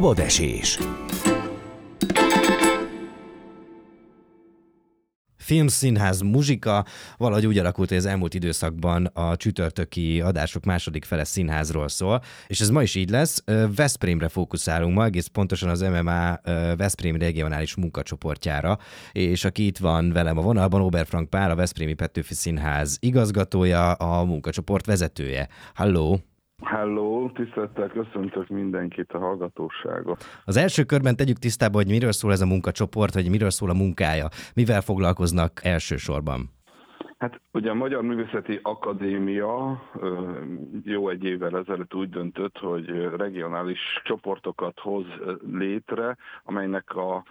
Szabad esés. film, színház, muzsika, valahogy úgy alakult, hogy az elmúlt időszakban a csütörtöki adások második fele színházról szól, és ez ma is így lesz. Veszprémre fókuszálunk ma, egész pontosan az MMA Veszprém regionális munkacsoportjára, és aki itt van velem a vonalban, Ober Frank Pál, a Veszprémi Petőfi Színház igazgatója, a munkacsoport vezetője. Halló! Hello, tisztelettel köszöntök mindenkit a hallgatóságot. Az első körben tegyük tisztába, hogy miről szól ez a munkacsoport, vagy miről szól a munkája, mivel foglalkoznak elsősorban. Hát ugye a Magyar Művészeti Akadémia jó egy évvel ezelőtt úgy döntött, hogy regionális csoportokat hoz létre, amelynek a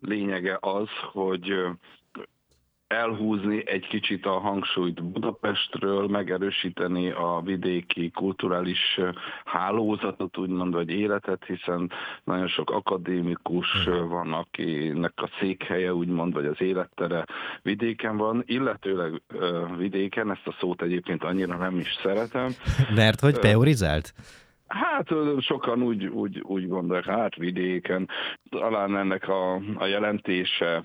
lényege az, hogy elhúzni egy kicsit a hangsúlyt Budapestről, megerősíteni a vidéki kulturális hálózatot, úgymond, vagy életet, hiszen nagyon sok akadémikus van, akinek a székhelye, úgymond, vagy az élettere vidéken van, illetőleg vidéken, ezt a szót egyébként annyira nem is szeretem. Mert hogy teorizált? Hát sokan úgy, úgy, úgy gondolják, hát vidéken, talán ennek a, a jelentése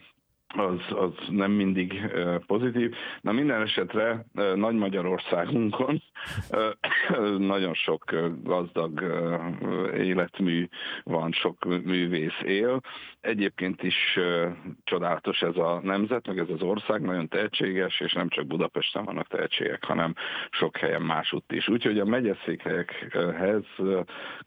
az, az nem mindig pozitív. Na minden esetre Nagy Magyarországunkon nagyon sok gazdag életmű van, sok művész él. Egyébként is csodálatos ez a nemzet, meg ez az ország, nagyon tehetséges, és nem csak Budapesten vannak tehetségek, hanem sok helyen másutt is. Úgyhogy a megyeszékhelyekhez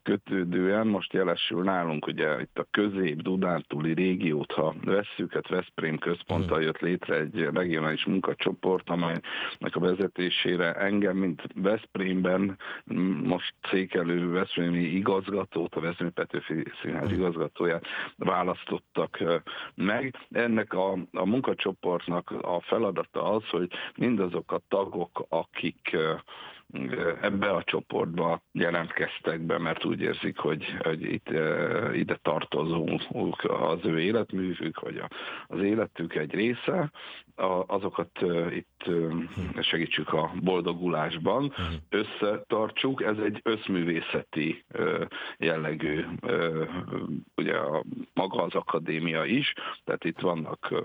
kötődően most jelesül nálunk, ugye itt a közép-dudántúli régiót, ha vesszük, hát Veszprém központtal hmm. jött létre egy regionális munkacsoport, amelynek a vezetésére engem, mint Veszprémben most székelő Veszprémi igazgatót, a Veszprémi Petőfi Színház hmm. igazgatóját választottak meg. Ennek a, a munkacsoportnak a feladata az, hogy mindazok a tagok, akik ebbe a csoportba jelentkeztek be, mert úgy érzik, hogy, hogy itt, ide tartozunk az ő életművük, vagy az életük egy része, azokat itt segítsük a boldogulásban, összetartsuk. Ez egy összművészeti jellegű, ugye a, maga az akadémia is, tehát itt vannak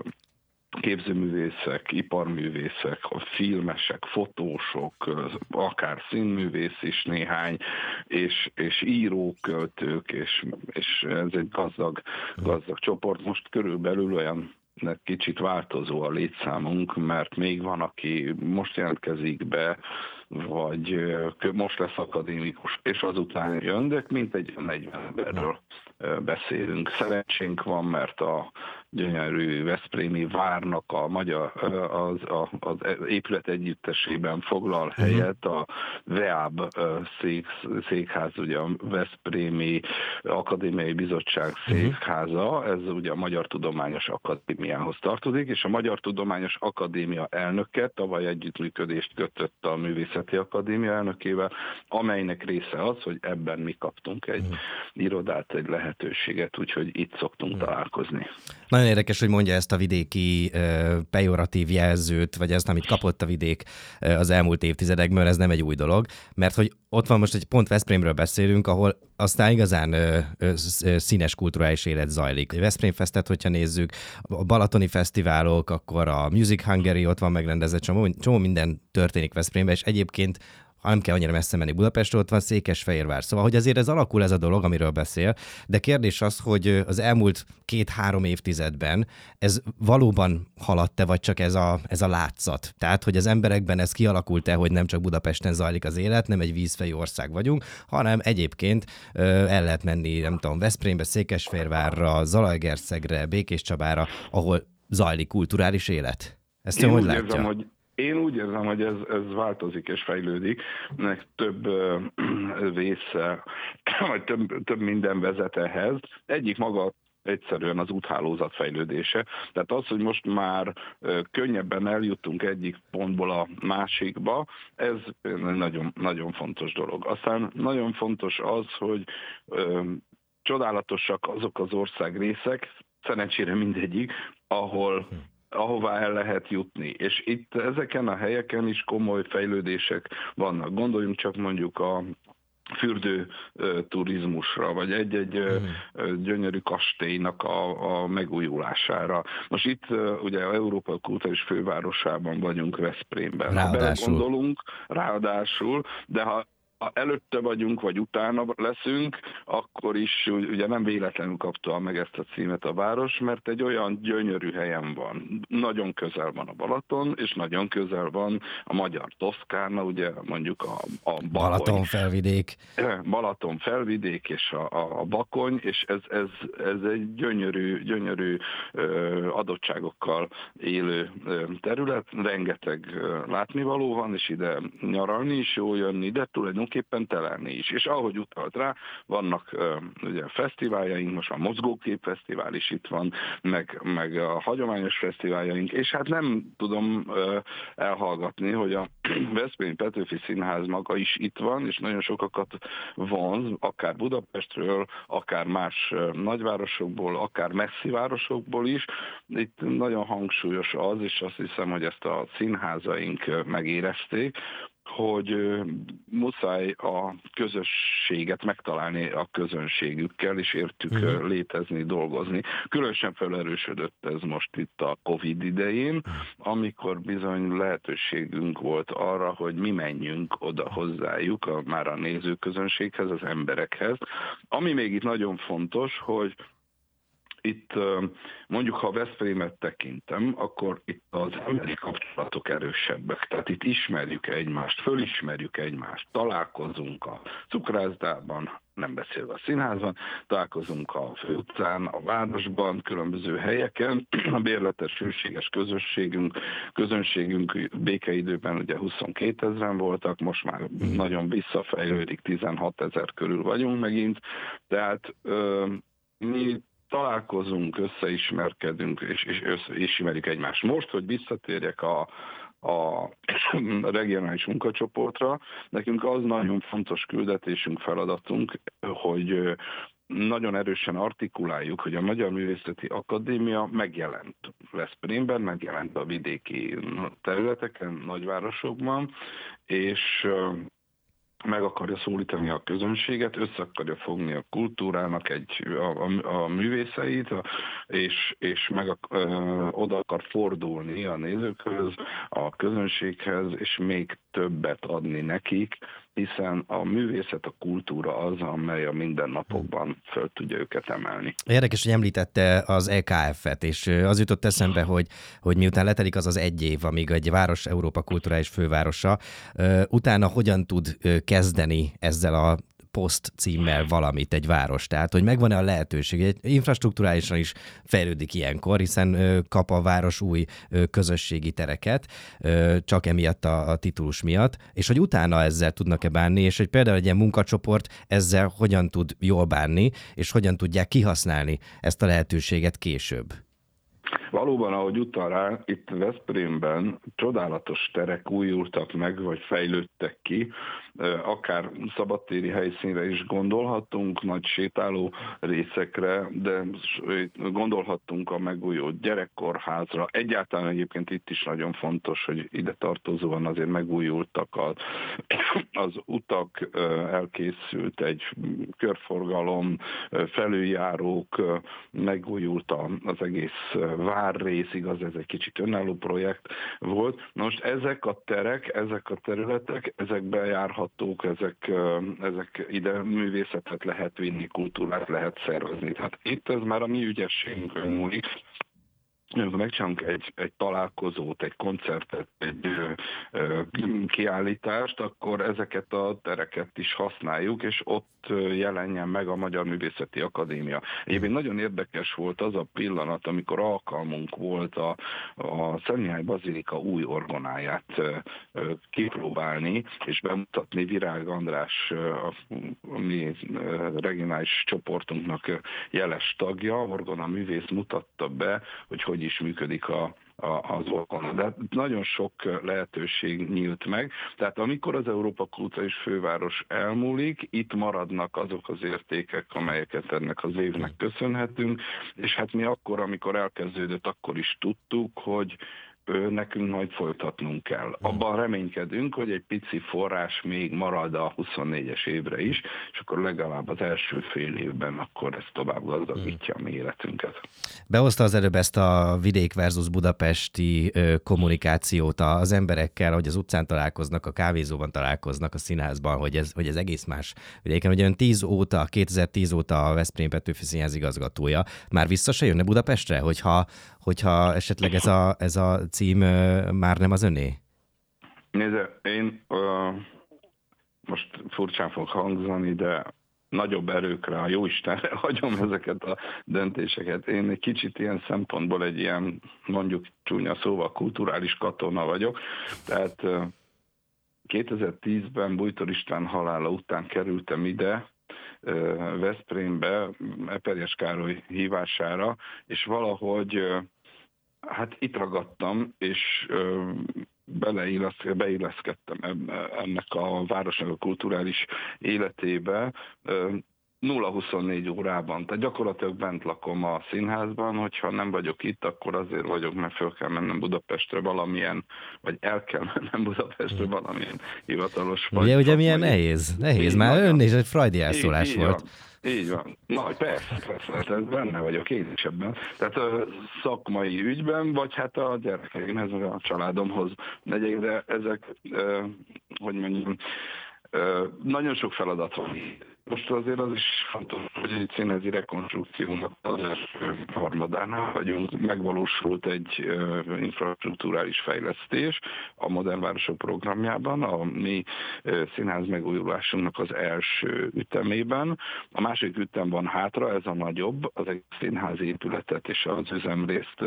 képzőművészek, iparművészek, filmesek, fotósok, akár színművész is néhány, és, és írók, költők, és, és ez egy gazdag, gazdag csoport. Most körülbelül olyan kicsit változó a létszámunk, mert még van, aki most jelentkezik be, vagy most lesz akadémikus, és azután jön, de mint egy 40 emberről beszélünk. Szerencsénk van, mert a gyönyörű Veszprémi várnak a magyar az, a, az épület együttesében foglal mhm. helyet a VEAB szék, székház, ugye a Veszprémi Akadémiai Bizottság mhm. székháza, ez ugye a Magyar Tudományos Akadémiához tartozik, és a Magyar Tudományos Akadémia elnöke tavaly együttműködést kötött a Művészeti Akadémia elnökével, amelynek része az, hogy ebben mi kaptunk egy uh-huh. irodát, egy lehetőséget, úgyhogy itt szoktunk találkozni. Nagyon érdekes, hogy mondja ezt a vidéki uh, pejoratív jelzőt, vagy ezt, amit kapott a vidék az elmúlt évtizedekben, ez nem egy új dolog, mert hogy ott van most, egy pont Veszprémről beszélünk, ahol aztán igazán ö, ö, színes kulturális élet zajlik. A Veszprém Festet, hogyha nézzük, a Balatoni fesztiválok, akkor a Music Hungary ott van megrendezett, csomó, csomó minden történik Veszprémben, és egyébként ha nem kell annyira messze menni Budapestről, ott van Székesfehérvár. Szóval, hogy azért ez alakul ez a dolog, amiről beszél, de kérdés az, hogy az elmúlt két-három évtizedben ez valóban haladt-e, vagy csak ez a, ez a látszat? Tehát, hogy az emberekben ez kialakult-e, hogy nem csak Budapesten zajlik az élet, nem egy vízfejű ország vagyunk, hanem egyébként ö, el lehet menni, nem tudom, Veszprémbe, Székesfehérvárra, Zalaegerszegre, Békés Csabára, ahol zajlik kulturális élet. Ezt ön hogy látja? Érzem, hogy én úgy érzem, hogy ez, ez változik és fejlődik, ennek több része, vagy több, több minden vezet ehhez. Egyik maga egyszerűen az úthálózat fejlődése. Tehát az, hogy most már könnyebben eljutunk egyik pontból a másikba, ez nagyon, nagyon fontos dolog. Aztán nagyon fontos az, hogy ö, csodálatosak azok az ország részek, szerencsére mindegyik, ahol hm ahová el lehet jutni. És itt ezeken a helyeken is komoly fejlődések vannak. Gondoljunk csak mondjuk a fürdő turizmusra, vagy egy-egy mm. gyönyörű kastélynak a, a megújulására. Most itt ugye Európa kultúrás fővárosában vagyunk, Veszprémben. Ráadásul. Ha gondolunk, ráadásul, de ha előtte vagyunk, vagy utána leszünk, akkor is ugye nem véletlenül kapta meg ezt a címet a város, mert egy olyan gyönyörű helyen van. Nagyon közel van a Balaton, és nagyon közel van a magyar Toszkána, ugye mondjuk a, a Bakony. Balaton felvidék. Balaton felvidék és a, a, a Bakony, és ez, ez, ez egy gyönyörű, gyönyörű adottságokkal élő terület, rengeteg látnivaló van, és ide nyaralni is jó jönni, de tulajdonképpen tulajdonképpen telelni is. És ahogy utalt rá, vannak ugye fesztiváljaink, most a Mozgókép Fesztivál is itt van, meg, meg a hagyományos fesztiváljaink, és hát nem tudom elhallgatni, hogy a Veszprém Petőfi Színház maga is itt van, és nagyon sokakat vonz, akár Budapestről, akár más nagyvárosokból, akár messzi városokból is. Itt nagyon hangsúlyos az, és azt hiszem, hogy ezt a színházaink megérezték, hogy muszáj a közösséget megtalálni a közönségükkel, és értük uh-huh. létezni, dolgozni. Különösen felerősödött ez most itt a Covid idején, amikor bizony lehetőségünk volt arra, hogy mi menjünk oda hozzájuk, a, már a nézőközönséghez, az emberekhez. Ami még itt nagyon fontos, hogy itt mondjuk, ha Veszprémet tekintem, akkor itt az emberi kapcsolatok erősebbek. Tehát itt ismerjük egymást, fölismerjük egymást, találkozunk a cukrászdában, nem beszélve a színházban, találkozunk a főutcán, a városban, különböző helyeken. A bérletes hőséges közösségünk, közönségünk békeidőben ugye 22 ezeren voltak, most már nagyon visszafejlődik, 16 ezer körül vagyunk megint, tehát ö, mi találkozunk, összeismerkedünk, és, és összeismerjük egymást. Most, hogy visszatérjek a, a regionális munkacsoportra, nekünk az nagyon fontos küldetésünk, feladatunk, hogy nagyon erősen artikuláljuk, hogy a Magyar Művészeti Akadémia megjelent Veszprémben, megjelent a vidéki területeken, nagyvárosokban, és meg akarja szólítani a közönséget, össze akarja fogni a kultúrának egy, a, a, a művészeit, a, és, és meg a, ö, oda akar fordulni a nézőkhöz, a közönséghez, és még többet adni nekik, hiszen a művészet, a kultúra az, amely a mindennapokban föl tudja őket emelni. Érdekes, hogy említette az EKF-et, és az jutott eszembe, hogy, hogy miután letelik az az egy év, amíg egy város Európa kulturális fővárosa, utána hogyan tud kezdeni ezzel a poszt címmel valamit egy város. Tehát, hogy megvan-e a lehetőség, egy infrastruktúrálisan is fejlődik ilyenkor, hiszen kap a város új közösségi tereket, csak emiatt a, a titulus miatt, és hogy utána ezzel tudnak-e bánni, és hogy például egy ilyen munkacsoport ezzel hogyan tud jól bánni, és hogyan tudják kihasználni ezt a lehetőséget később. Valóban, ahogy utal rá, itt Veszprémben csodálatos terek újultak meg, vagy fejlődtek ki, akár szabadtéri helyszínre is gondolhatunk, nagy sétáló részekre, de gondolhattunk a megújult gyerekkorházra. Egyáltalán egyébként itt is nagyon fontos, hogy ide tartozóan azért megújultak az, az utak, elkészült egy körforgalom, felüljárók, megújult az egész várrész, igaz, ez egy kicsit önálló projekt volt. Most ezek a terek, ezek a területek, ezekben járhat láthatók, ezek, ezek ide művészetet lehet vinni, kultúrát lehet szervezni. Tehát itt ez már a mi ügyességünkön múlik, amikor megcsinálunk egy, egy találkozót, egy koncertet, egy ö, ö, kiállítást, akkor ezeket a tereket is használjuk, és ott jelenjen meg a Magyar Művészeti Akadémia. Egyébként nagyon érdekes volt az a pillanat, amikor alkalmunk volt a, a Szentmihály Bazilika új orgonáját ö, ö, kipróbálni, és bemutatni Virág András, a, a mi regionális csoportunknak jeles tagja, orgona művész mutatta be, hogy hogy is működik a, az orgona. De nagyon sok lehetőség nyílt meg. Tehát amikor az Európa Kulturális Főváros elmúlik, itt maradnak azok az értékek, amelyeket ennek az évnek köszönhetünk, és hát mi akkor, amikor elkezdődött, akkor is tudtuk, hogy nekünk majd folytatnunk kell. Hmm. Abban reménykedünk, hogy egy pici forrás még marad a 24-es évre is, és akkor legalább az első fél évben akkor ez tovább gazdagítja a mi életünket. Behozta az előbb ezt a vidék versus budapesti kommunikációt az emberekkel, hogy az utcán találkoznak, a kávézóban találkoznak, a színházban, hogy ez, hogy ez egész más vidéken. Ugye ön 10 óta, 2010 óta a Veszprém Petőfi Színház igazgatója. Már vissza se jönne Budapestre, hogyha, hogyha esetleg ez a, ez a cím már nem az öné? Nézze, én uh, most furcsán fog hangzani, de nagyobb erőkre, a jóistenre hagyom ezeket a döntéseket. Én egy kicsit ilyen szempontból egy ilyen, mondjuk csúnya szóval, kulturális katona vagyok. Tehát 2010-ben Bújtor István halála után kerültem ide, Veszprémbe, Eperjes Károly hívására, és valahogy hát itt ragadtam, és beilleszkedtem ennek a városnak a kulturális életébe. 0-24 órában, tehát gyakorlatilag bent lakom a színházban, hogyha nem vagyok itt, akkor azért vagyok, mert föl kell mennem Budapestre valamilyen, vagy el kell mennem Budapestre valamilyen hivatalos. Ugye, ugye milyen nehéz, nehéz, már ön is egy frajdi elszólás így, volt. Van. Így van. Na, persze, persze, persze, benne vagyok én is ebben. Tehát a szakmai ügyben, vagy hát a gyerekeimhez, a családomhoz megyek, de ezek, hogy mondjam, nagyon sok feladat van. Most azért az is fontos, hogy egy színezi rekonstrukciónak az első harmadánál vagyunk, megvalósult egy infrastruktúrális fejlesztés a Modern Városok programjában, a mi színház megújulásunknak az első ütemében. A másik ütem van hátra, ez a nagyobb, az egy színház épületet és az üzemrészt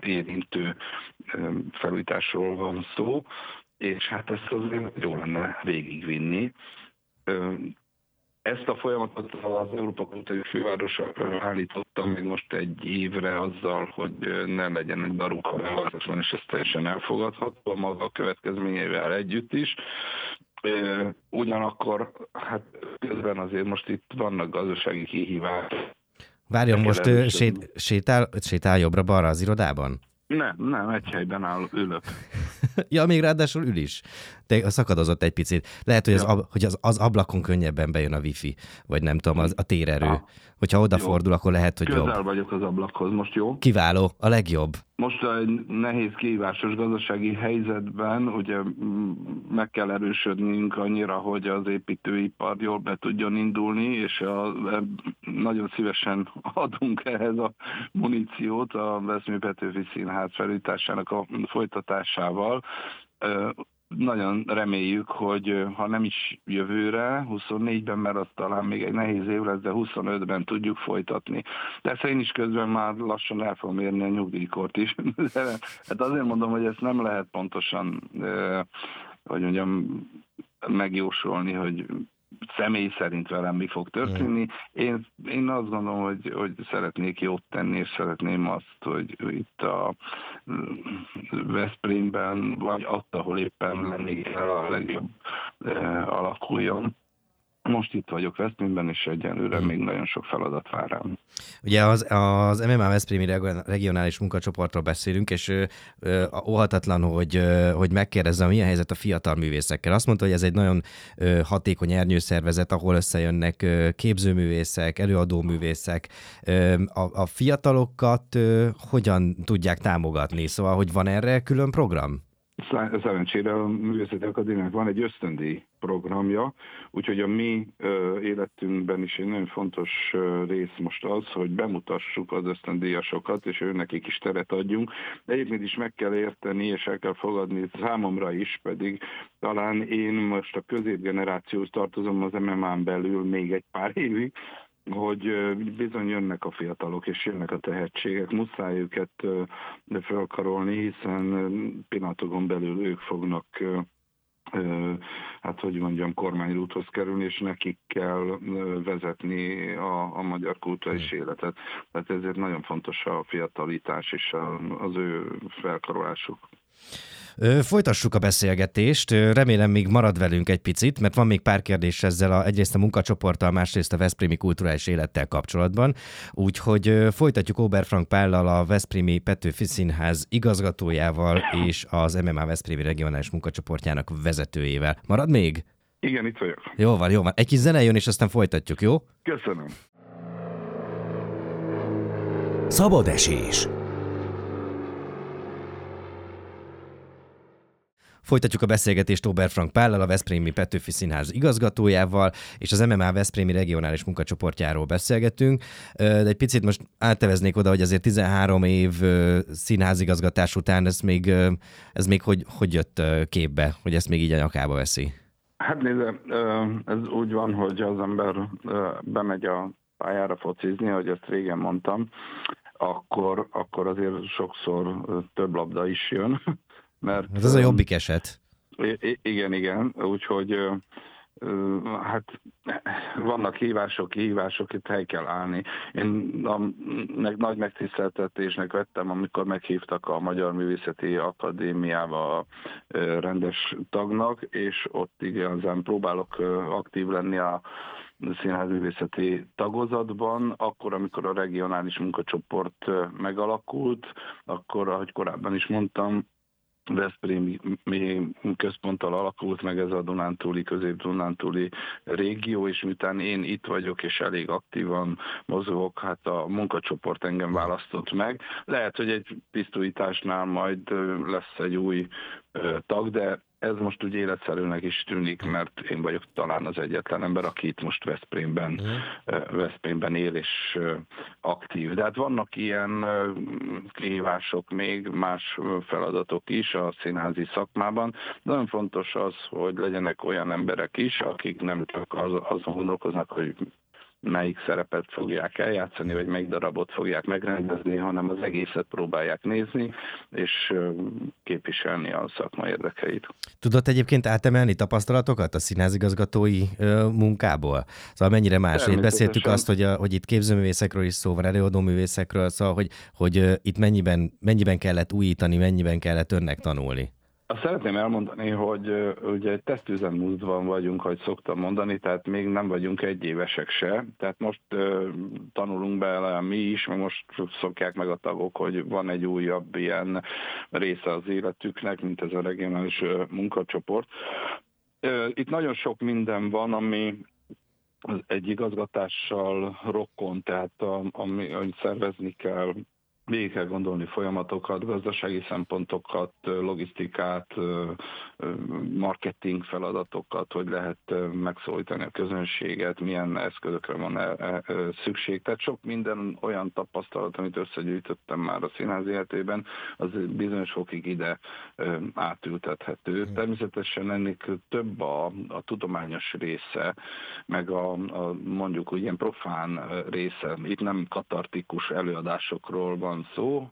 érintő felújításról van szó, és hát ezt azért jó lenne végigvinni ezt a folyamatot az Európa Kultúrai Fővárosa állította még most egy évre azzal, hogy ne legyen egy daruka beharcatlan, és ez teljesen elfogadható, maga a következményeivel együtt is. Ugyanakkor hát közben azért most itt vannak gazdasági kihívások. Várjon, most sét, sétál, sétál jobbra-balra az irodában? Nem, nem, egy helyben áll, ülök. ja, még ráadásul ül is. De szakadozott egy picit. Lehet, hogy, az, ab, hogy az, az ablakon könnyebben bejön a wifi, vagy nem tudom, az, a térerő. Ah. Hogyha odafordul, akkor lehet, hogy Közel jobb. vagyok az ablakhoz, most jó? Kiváló, a legjobb. Most egy nehéz kihívásos gazdasági helyzetben ugye meg kell erősödnünk annyira, hogy az építőipar jól be tudjon indulni, és a, e, nagyon szívesen adunk ehhez a muníciót a Veszmű Petőfi Színház felújításának a folytatásával nagyon reméljük, hogy ha nem is jövőre, 24-ben, mert az talán még egy nehéz év lesz, de 25-ben tudjuk folytatni. Persze én is közben már lassan el fogom érni a nyugdíjkort is. hát azért mondom, hogy ezt nem lehet pontosan, hogy mondjam, megjósolni, hogy személy szerint velem mi fog történni. Én, én azt gondolom, hogy, hogy szeretnék jót tenni, és szeretném azt, hogy itt a Veszprémben, vagy ott, ahol éppen lennék a legjobb eh, alakuljon most itt vagyok Veszprémben, és egyenlőre még nagyon sok feladat vár rám. Ugye az, az MMA Veszprémi regionális munkacsoportról beszélünk, és ö, ö, óhatatlan, hogy, ö, hogy megkérdezzem, milyen helyzet a fiatal művészekkel. Azt mondta, hogy ez egy nagyon ö, hatékony ernyőszervezet, ahol összejönnek ö, képzőművészek, előadóművészek. Ö, a, a fiatalokat ö, hogyan tudják támogatni? Szóval, hogy van erre külön program? Szerencsére a Művészeti Akadémiának van egy ösztöndíj programja, úgyhogy a mi életünkben is egy nagyon fontos rész most az, hogy bemutassuk az ösztöndíjasokat, és őnekik is teret adjunk. Egyébként is meg kell érteni, és el kell fogadni számomra is, pedig talán én most a középgenerációhoz tartozom az MMA-n belül még egy pár évig, hogy bizony jönnek a fiatalok, és jönnek a tehetségek, muszáj őket felkarolni, hiszen pillanatokon belül ők fognak hát hogy mondjam, kormányrúthoz kerülni, és nekik kell vezetni a, a magyar kulturális életet. Tehát ezért nagyon fontos a fiatalítás és az ő felkarolásuk. Folytassuk a beszélgetést. Remélem még marad velünk egy picit, mert van még pár kérdés ezzel a, egyrészt a munkacsoporttal, másrészt a Veszprémi kulturális élettel kapcsolatban. Úgyhogy folytatjuk Oberfrank Pállal, a Veszprémi Petőfi Színház igazgatójával és az MMA Veszprémi regionális munkacsoportjának vezetőjével. Marad még? Igen, itt vagyok. Jó van, jó van. Egy kis zene jön, és aztán folytatjuk, jó? Köszönöm. Szabad esés. Folytatjuk a beszélgetést Oberfrank Pállal, a Veszprémi Petőfi Színház igazgatójával, és az MMA Veszprémi regionális munkacsoportjáról beszélgetünk. De egy picit most átteveznék oda, hogy azért 13 év színházigazgatás után ez még, ez még hogy, hogy jött képbe, hogy ezt még így a nyakába veszi? Hát nézze, ez úgy van, hogy az ember bemegy a pályára focizni, ahogy ezt régen mondtam, akkor, akkor azért sokszor több labda is jön, mert, hát ez a jobbik eset. Igen, igen, úgyhogy hát vannak hívások, hívások, itt hely kell állni. Én a, meg nagy megtiszteltetésnek vettem, amikor meghívtak a Magyar Művészeti Akadémiába rendes tagnak, és ott igazán próbálok aktív lenni a színházművészeti tagozatban, akkor, amikor a regionális munkacsoport megalakult, akkor, ahogy korábban is mondtam, Veszprém központtal alakult meg ez a Dunántúli, közép-Dunántúli régió, és miután én itt vagyok és elég aktívan mozgok, hát a munkacsoport engem választott meg. Lehet, hogy egy tisztújításnál majd lesz egy új tag, de ez most úgy életszerűnek is tűnik, mert én vagyok talán az egyetlen ember, aki itt most Veszprémben, uh-huh. Veszprémben él és aktív. De hát vannak ilyen kihívások még, más feladatok is a színházi szakmában. Nagyon fontos az, hogy legyenek olyan emberek is, akik nem csak az, azon gondolkoznak, hogy melyik szerepet fogják eljátszani, vagy melyik darabot fogják megrendezni, hanem az egészet próbálják nézni, és képviselni a szakma érdekeit. Tudott egyébként átemelni tapasztalatokat a színházigazgatói munkából? Szóval mennyire más? Itt beszéltük azt, hogy, a, hogy itt képzőművészekről is szó van, előadóművészekről, szóval hogy, hogy itt mennyiben, mennyiben kellett újítani, mennyiben kellett önnek tanulni? Azt szeretném elmondani, hogy ugye egy tesztüzemmódban vagyunk, hogy szoktam mondani, tehát még nem vagyunk egyévesek se. Tehát most uh, tanulunk bele mi is, mert most szokják meg a tagok, hogy van egy újabb ilyen része az életüknek, mint ez a regionális munkacsoport. Uh, itt nagyon sok minden van, ami egy igazgatással rokkon, tehát ami, amit szervezni kell, végig kell gondolni folyamatokat, gazdasági szempontokat, logisztikát, marketing feladatokat, hogy lehet megszólítani a közönséget, milyen eszközökre van e, e, szükség. Tehát sok minden olyan tapasztalat, amit összegyűjtöttem már a színház életében, az bizonyos fokig ide átültethető. Természetesen ennek több a, a tudományos része, meg a, a mondjuk ilyen profán része. Itt nem katartikus előadásokról van szó,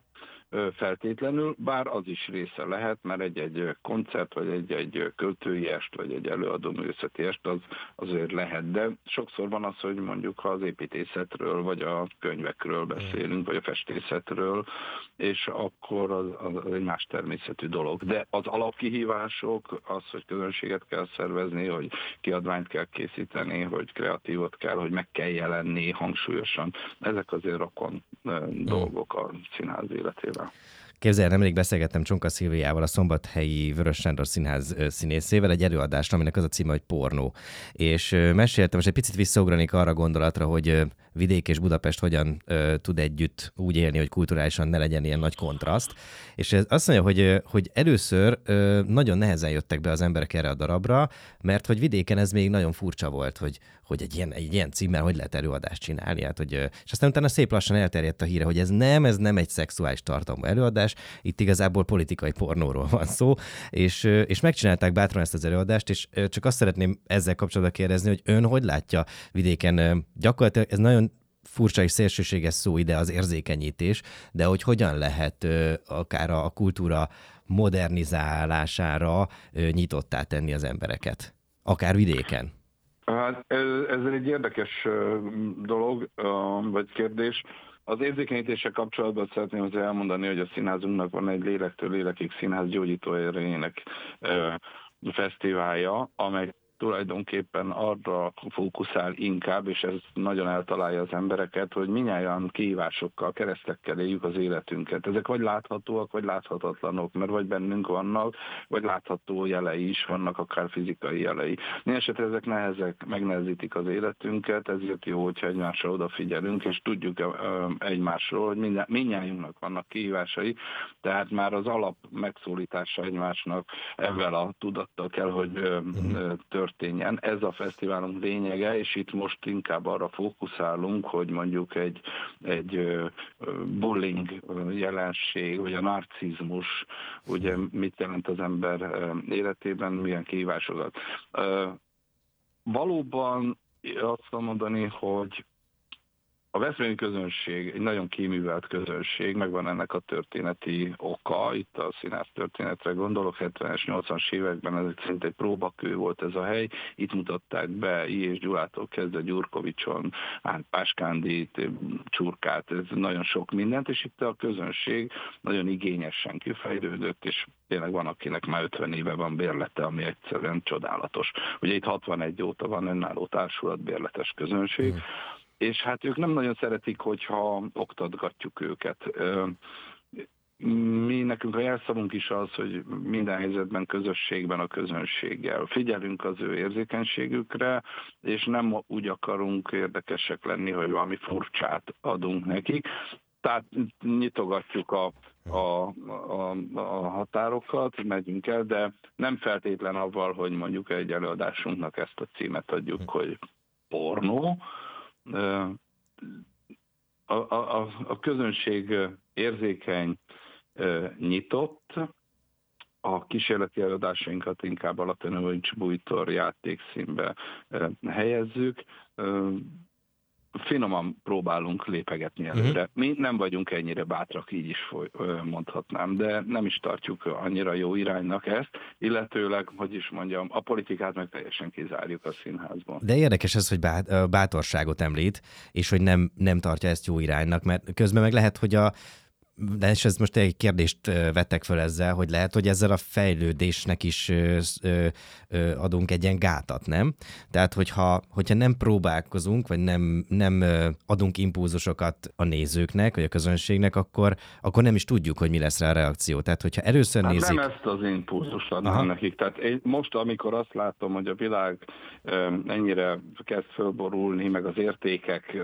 feltétlenül, bár az is része lehet, mert egy-egy koncert, vagy egy-egy költői est, vagy egy előadó művészeti est, az azért lehet. De sokszor van az, hogy mondjuk ha az építészetről, vagy a könyvekről beszélünk, vagy a festészetről, és akkor az, az egy más természetű dolog. De az alapkihívások, az, hogy közönséget kell szervezni, hogy kiadványt kell készíteni, hogy kreatívot kell, hogy meg kell jelenni hangsúlyosan, ezek azért rokon dolgok a színház életében. Képzelj, nemrég beszélgettem Csonka Szilviával, a Szombathelyi Vörös Sándor Színház színészével egy előadást, aminek az a címe, hogy pornó. És meséltem, most egy picit visszaugranék arra gondolatra, hogy vidék és Budapest hogyan ö, tud együtt úgy élni, hogy kulturálisan ne legyen ilyen nagy kontraszt. És ez azt mondja, hogy, hogy először ö, nagyon nehezen jöttek be az emberek erre a darabra, mert hogy vidéken ez még nagyon furcsa volt, hogy, hogy egy ilyen, egy ilyen címmel hogy lehet előadást csinálni. Hát, hogy, és aztán utána szép lassan elterjedt a híre, hogy ez nem, ez nem egy szexuális tartalmú előadás, itt igazából politikai pornóról van szó, és, és megcsinálták bátran ezt az előadást, és csak azt szeretném ezzel kapcsolatban kérdezni, hogy ön hogy látja vidéken, gyakorlatilag ez nagyon furcsa és szélsőséges szó ide az érzékenyítés, de hogy hogyan lehet akár a kultúra modernizálására nyitottá tenni az embereket, akár vidéken. Hát ez, egy érdekes dolog, vagy kérdés. Az érzékenyítéssel kapcsolatban szeretném azért elmondani, hogy a színházunknak van egy lélektől lélekig színház gyógyító erejének fesztiválja, amely tulajdonképpen arra fókuszál inkább, és ez nagyon eltalálja az embereket, hogy minnyáján kihívásokkal, keresztekkel éljük az életünket. Ezek vagy láthatóak, vagy láthatatlanok, mert vagy bennünk vannak, vagy látható jelei is vannak, akár fizikai jelei. Mindenesetre ezek nehezek, megnehezítik az életünket, ezért jó, hogyha egymásra odafigyelünk, és tudjuk egymásról, hogy minden, mindnyájunknak vannak kihívásai, tehát már az alap megszólítása egymásnak ebben a tudattal kell, hogy történjen történjen. Ez a fesztiválunk lényege, és itt most inkább arra fókuszálunk, hogy mondjuk egy, egy bullying jelenség, vagy a narcizmus, ugye mit jelent az ember életében, milyen kihívásokat. Valóban azt mondani, hogy a Veszprémi közönség egy nagyon kiművelt közönség, megvan ennek a történeti oka, itt a színász történetre gondolok, 70-es, 80-as években ez szinte egy próbakő volt ez a hely, itt mutatták be I. és Gyulától kezdve Gyurkovicson, Páskándit, Csurkát, ez nagyon sok mindent, és itt a közönség nagyon igényesen kifejlődött, és tényleg van, akinek már 50 éve van bérlete, ami egyszerűen csodálatos. Ugye itt 61 óta van önálló társulat bérletes közönség, mm és hát ők nem nagyon szeretik, hogyha oktatgatjuk őket. Mi nekünk a jelszavunk is az, hogy minden helyzetben közösségben a közönséggel. Figyelünk az ő érzékenységükre, és nem úgy akarunk érdekesek lenni, hogy valami furcsát adunk nekik. Tehát nyitogatjuk a, a, a, a határokat, megyünk el, de nem feltétlen avval, hogy mondjuk egy előadásunknak ezt a címet adjuk, hogy pornó, a, a, a közönség érzékeny, nyitott, a kísérleti előadásainkat inkább a Latinovics Bújtor játékszínbe helyezzük finoman próbálunk lépegetni mhm. előre. Mi nem vagyunk ennyire bátrak, így is mondhatnám, de nem is tartjuk annyira jó iránynak ezt, illetőleg, hogy is mondjam, a politikát meg teljesen kizárjuk a színházban. De érdekes ez, hogy bátorságot említ, és hogy nem, nem tartja ezt jó iránynak, mert közben meg lehet, hogy a de és ez most egy kérdést vettek föl ezzel, hogy lehet, hogy ezzel a fejlődésnek is adunk egy ilyen gátat, nem? Tehát, hogyha, hogyha nem próbálkozunk, vagy nem, nem adunk impulzusokat a nézőknek, vagy a közönségnek, akkor, akkor nem is tudjuk, hogy mi lesz rá a reakció. Tehát, hogyha először hát nézik... Nem ezt az impulzust adnám nekik. Tehát én most, amikor azt látom, hogy a világ ennyire kezd fölborulni, meg az értékek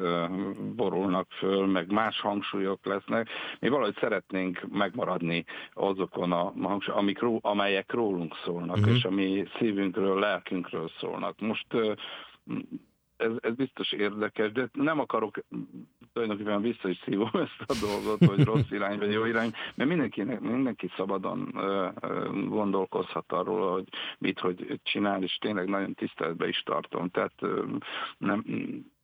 borulnak föl, meg más hangsúlyok lesznek, mi valahogy szeretnénk megmaradni azokon a amik, amelyek rólunk szólnak, uh-huh. és ami szívünkről, lelkünkről szólnak. Most ez, ez biztos érdekes, de nem akarok tulajdonképpen vissza is szívom ezt a dolgot, hogy rossz irány vagy jó irány, mert mindenkinek, mindenki szabadon gondolkozhat arról, hogy mit, hogy csinál, és tényleg nagyon tiszteletbe is tartom. Tehát nem,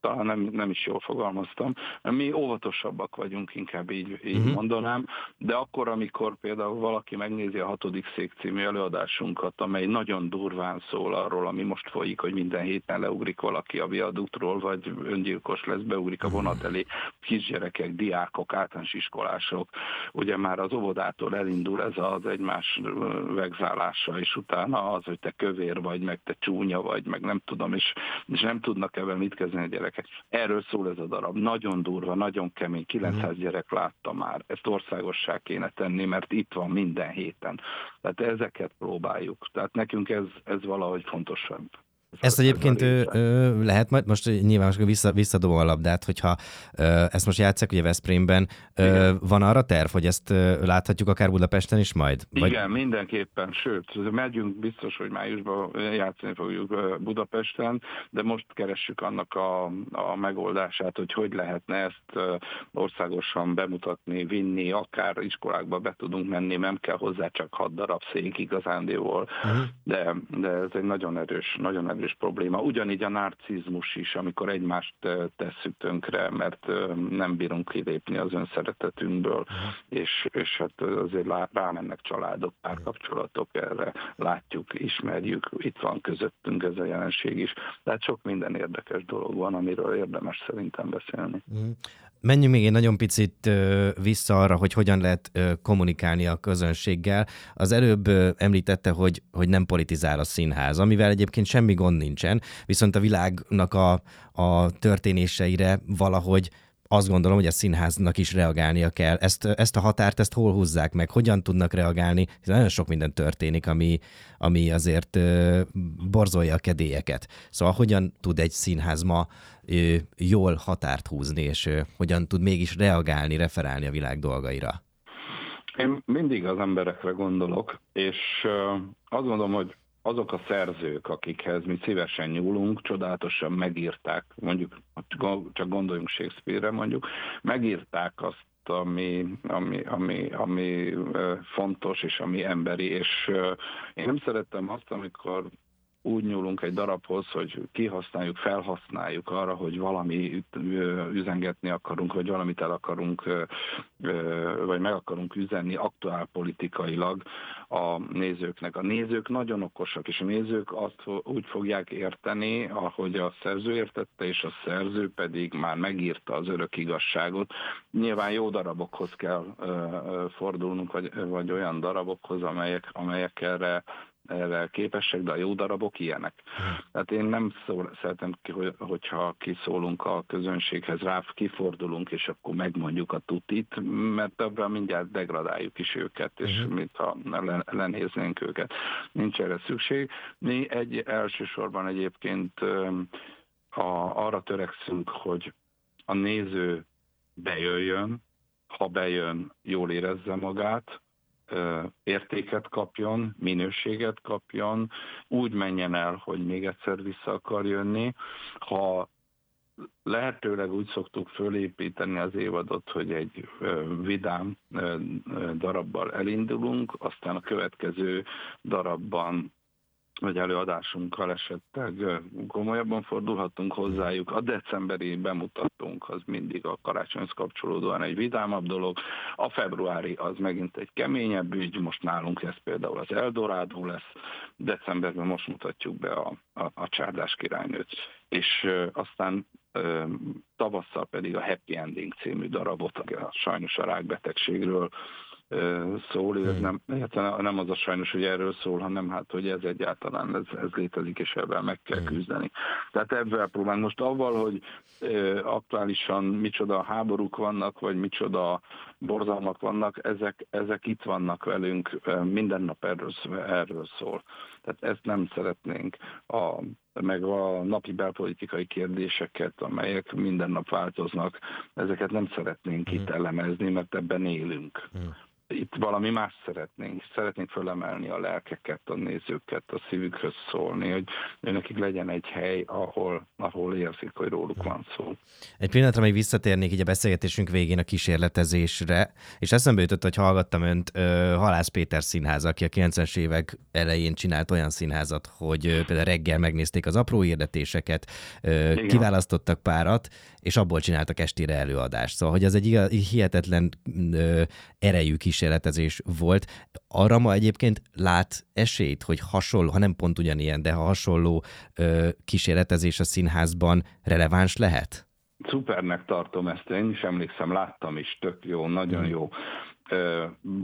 talán nem, nem is jól fogalmaztam. Mi óvatosabbak vagyunk, inkább így, így uh-huh. mondanám, de akkor, amikor például valaki megnézi a hatodik szék című előadásunkat, amely nagyon durván szól arról, ami most folyik, hogy minden héten leugrik valaki a viaduktról, vagy öngyilkos lesz, beugrik a vonat elé, kisgyerekek, diákok, általános iskolások, ugye már az óvodától elindul ez az egymás vegzálása, és utána az, hogy te kövér vagy, meg te csúnya vagy, meg nem tudom, és, és nem tudnak ebben mit kezdeni a gyerekek gyerekek. Erről szól ez a darab. Nagyon durva, nagyon kemény, 900 mm. gyerek látta már. Ezt országossá kéne tenni, mert itt van minden héten. Tehát ezeket próbáljuk. Tehát nekünk ez, ez valahogy fontosabb. Ezt egyébként ö, ö, lehet majd, most nyilván most vissza, visszadobom a labdát, hogyha ö, ezt most játszak ugye Veszprémben, ö, van arra terv, hogy ezt ö, láthatjuk akár Budapesten is majd? Vagy... Igen, mindenképpen, sőt, megyünk biztos, hogy májusban játszani fogjuk Budapesten, de most keressük annak a, a megoldását, hogy hogy lehetne ezt országosan bemutatni, vinni, akár iskolákba be tudunk menni, nem kell hozzá csak hat darab szék igazándiból, uh-huh. de, de ez egy nagyon erős, nagyon erős is probléma. Ugyanígy a narcizmus is, amikor egymást tesszük tönkre, mert nem bírunk kilépni az önszeretetünkből, és, és hát azért rámennek családok, párkapcsolatok erre, látjuk, ismerjük, itt van közöttünk ez a jelenség is. Tehát sok minden érdekes dolog van, amiről érdemes szerintem beszélni. Menjünk még egy nagyon picit vissza arra, hogy hogyan lehet kommunikálni a közönséggel. Az előbb említette, hogy, hogy nem politizál a színház, amivel egyébként semmi gond nincsen, viszont a világnak a, a történéseire valahogy azt gondolom, hogy a színháznak is reagálnia kell. Ezt, ezt a határt, ezt hol húzzák meg? Hogyan tudnak reagálni? Hiszen nagyon sok minden történik, ami, ami azért ö, borzolja a kedélyeket. Szóval hogyan tud egy színház ma jól határt húzni, és hogyan tud mégis reagálni, referálni a világ dolgaira? Én mindig az emberekre gondolok, és azt gondolom, hogy azok a szerzők, akikhez mi szívesen nyúlunk, csodálatosan megírták, mondjuk, csak gondoljunk Shakespeare-re mondjuk, megírták azt, ami, ami, ami, ami fontos és ami emberi, és én nem szerettem azt, amikor úgy nyúlunk egy darabhoz, hogy kihasználjuk, felhasználjuk arra, hogy valami üzengetni akarunk, vagy valamit el akarunk, vagy meg akarunk üzenni aktuál politikailag a nézőknek. A nézők nagyon okosak, és a nézők azt úgy fogják érteni, ahogy a szerző értette, és a szerző pedig már megírta az örök igazságot. Nyilván jó darabokhoz kell fordulnunk, vagy, vagy olyan darabokhoz, amelyek, amelyek erre képesek, de a jó darabok ilyenek. Tehát én nem szól, szeretem, hogy, hogyha kiszólunk a közönséghez, rá kifordulunk, és akkor megmondjuk a tutit, mert ebben mindjárt degradáljuk is őket, és uh-huh. mintha lenéznénk őket. Nincs erre szükség. Mi egy elsősorban egyébként a, arra törekszünk, hogy a néző bejöjjön, ha bejön, jól érezze magát, értéket kapjon, minőséget kapjon, úgy menjen el, hogy még egyszer vissza akar jönni. Ha lehetőleg úgy szoktuk fölépíteni az évadot, hogy egy vidám darabbal elindulunk, aztán a következő darabban vagy előadásunkkal esetleg komolyabban fordulhatunk hozzájuk. A decemberi bemutatónk az mindig a karácsonyhoz kapcsolódóan egy vidámabb dolog. A februári az megint egy keményebb ügy, most nálunk ez például az Eldorádó lesz. Decemberben most mutatjuk be a, a, a Csárdás királynőt. És aztán tavasszal pedig a Happy Ending című darabot, a, sajnos a rákbetegségről szól, ez hmm. nem, nem az a sajnos, hogy erről szól, hanem hát, hogy ez egyáltalán ez, ez létezik, és ebben meg kell hmm. küzdeni. Tehát ebben próbálunk. Most avval, hogy aktuálisan micsoda háborúk vannak, vagy micsoda borzalmak vannak, ezek, ezek itt vannak velünk, minden nap erről, erről szól. Tehát ezt nem szeretnénk. A, meg a napi belpolitikai kérdéseket, amelyek minden nap változnak, ezeket nem szeretnénk hmm. itt elemezni, mert ebben élünk. Hmm itt valami más szeretnénk. Szeretnénk fölemelni a lelkeket, a nézőket, a szívükhöz szólni, hogy nekik legyen egy hely, ahol, ahol érzik, hogy róluk van szó. Egy pillanatra még visszatérnék így a beszélgetésünk végén a kísérletezésre, és eszembe jutott, hogy hallgattam önt uh, Halász Péter színház, aki a 90-es évek elején csinált olyan színházat, hogy uh, például reggel megnézték az apró hirdetéseket, uh, kiválasztottak párat, és abból csináltak estére előadást. Szóval, hogy az egy hihetetlen uh, erejű kísérlet kísérletezés volt. Arra ma egyébként lát esélyt, hogy hasonló, ha nem pont ugyanilyen, de ha hasonló ö, kísérletezés a színházban releváns lehet? Szupernek tartom ezt, én is emlékszem, láttam is, tök jó, nagyon hmm. jó. Uh,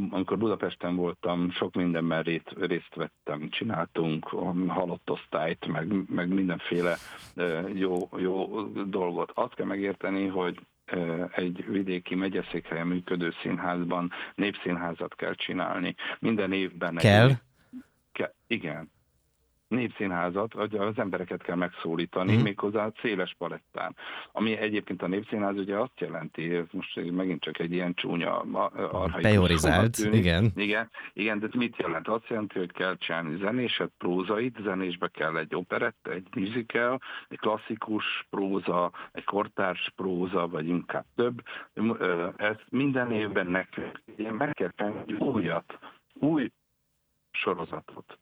amikor Budapesten voltam, sok mindenben részt, részt vettem, csináltunk halott osztályt, meg, meg mindenféle uh, jó, jó dolgot. Azt kell megérteni, hogy egy vidéki megyeszékhelyen működő színházban népszínházat kell csinálni. Minden évben... Kell? Egy, ke, igen népszínházat, az embereket kell megszólítani, mm. méghozzá széles palettán. Ami egyébként a népszínház ugye azt jelenti, ez most megint csak egy ilyen csúnya arhaikus. Teorizált, igen. Igen, igen, de mit jelent? Azt jelenti, hogy kell csinálni zenéset, prózait, zenésbe kell egy operett, egy musical, egy klasszikus próza, egy kortárs próza, vagy inkább több. Ez minden évben nekünk meg kell tenni újat, új sorozatot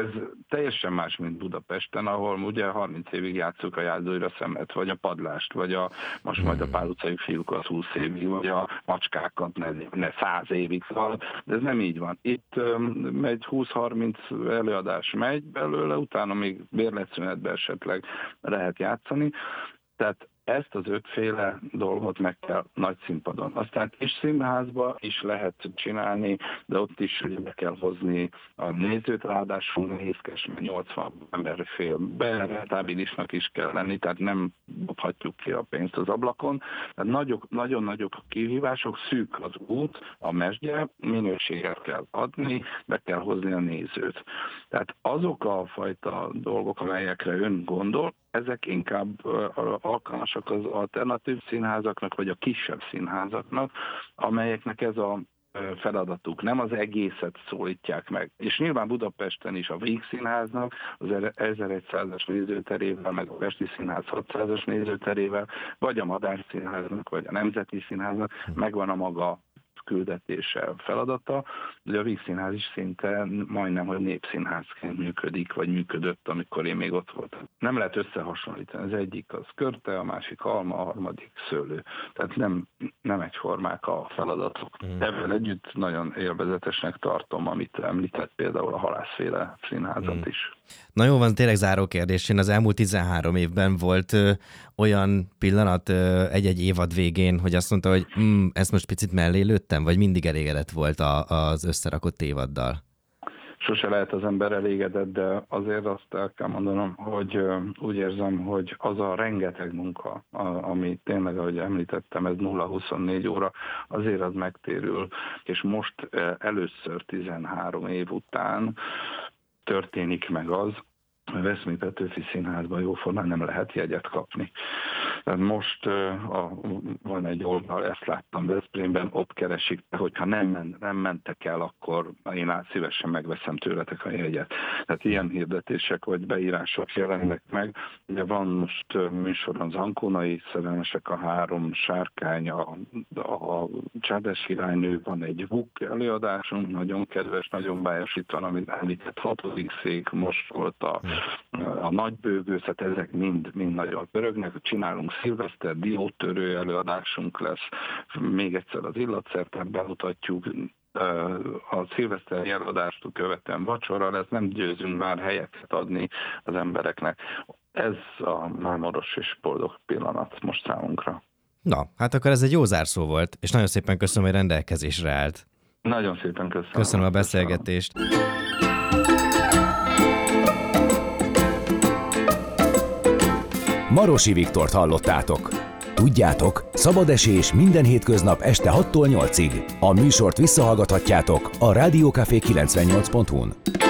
ez teljesen más, mint Budapesten, ahol ugye 30 évig játszuk a járdóira szemet, vagy a padlást, vagy a, most majd a hmm. pál utcai fiúkat 20 évig, vagy a macskákat ne, ne 100 évig, szóval de ez nem így van. Itt megy 20-30 előadás megy belőle, utána még bérletszünetben esetleg lehet játszani, tehát ezt az ötféle dolgot meg kell nagy színpadon. Aztán kis színházba is lehet csinálni, de ott is ugye be kell hozni a nézőt, ráadásul nehézkes, mert 80 ember fél be, rentábilisnak is kell lenni, tehát nem dobhatjuk ki a pénzt az ablakon. Tehát nagyok, nagyon nagyok a kihívások, szűk az út, a mesdje, minőséget kell adni, be kell hozni a nézőt. Tehát azok a fajta dolgok, amelyekre ön gondol, ezek inkább alkalmasak az alternatív színházaknak, vagy a kisebb színházaknak, amelyeknek ez a feladatuk, nem az egészet szólítják meg. És nyilván Budapesten is a Víg Színháznak, az 1100-as nézőterével, meg a Pesti Színház 600-as nézőterével, vagy a Madár Színháznak, vagy a Nemzeti Színháznak megvan a maga küldetése, feladata. Ugye a Vígszínház is szinte majdnem, hogy népszínházként működik, vagy működött, amikor én még ott voltam. Nem lehet összehasonlítani. Az egyik az körte, a másik alma, a harmadik szőlő. Tehát nem, nem egyformák a feladatok. Mm. Ebben együtt nagyon élvezetesnek tartom, amit említett például a halászféle színházat mm. is. Na jó van, tényleg záró kérdés. Én az elmúlt 13 évben volt ö, olyan pillanat ö, egy-egy évad végén, hogy azt mondta, hogy mm, ezt most picit mellé lőttem, vagy mindig elégedett volt a, az összerakott évaddal? Sose lehet az ember elégedett, de azért azt el kell mondanom, hogy úgy érzem, hogy az a rengeteg munka, ami tényleg, ahogy említettem, ez 0-24 óra, azért az megtérül, és most először 13 év után történik meg az, a Veszmi Petőfi Színházban jóformán nem lehet jegyet kapni. Most a, van egy oldal, ezt láttam Veszprémben, ott keresik, hogyha nem, men, nem mentek el, akkor én át szívesen megveszem tőletek a jegyet. Tehát ilyen hirdetések vagy beírások jelennek meg. Ugye van most műsoron az Ankónai szerelmesek, a három sárkány, a, a Csádes királynő, van egy VUK előadásunk, nagyon kedves, nagyon bájosítan, amit említett hatodik szék, most volt a a nagybőgőszet, ezek mind, mind nagyon pörögnek. Csinálunk szilveszter, diótörő előadásunk lesz, még egyszer az illatszertet bemutatjuk, a szilveszteri előadást követően vacsora lesz, nem győzünk már helyeket adni az embereknek. Ez a mámoros és boldog pillanat most számunkra. Na, hát akkor ez egy jó zárszó volt, és nagyon szépen köszönöm, hogy rendelkezésre állt. Nagyon szépen köszönöm. Köszönöm a beszélgetést. Köszönöm. Marosi Viktort hallottátok. Tudjátok, szabad esés minden hétköznap este 6-tól 8-ig. A műsort visszahallgathatjátok a Rádiókafé 98.hu-n.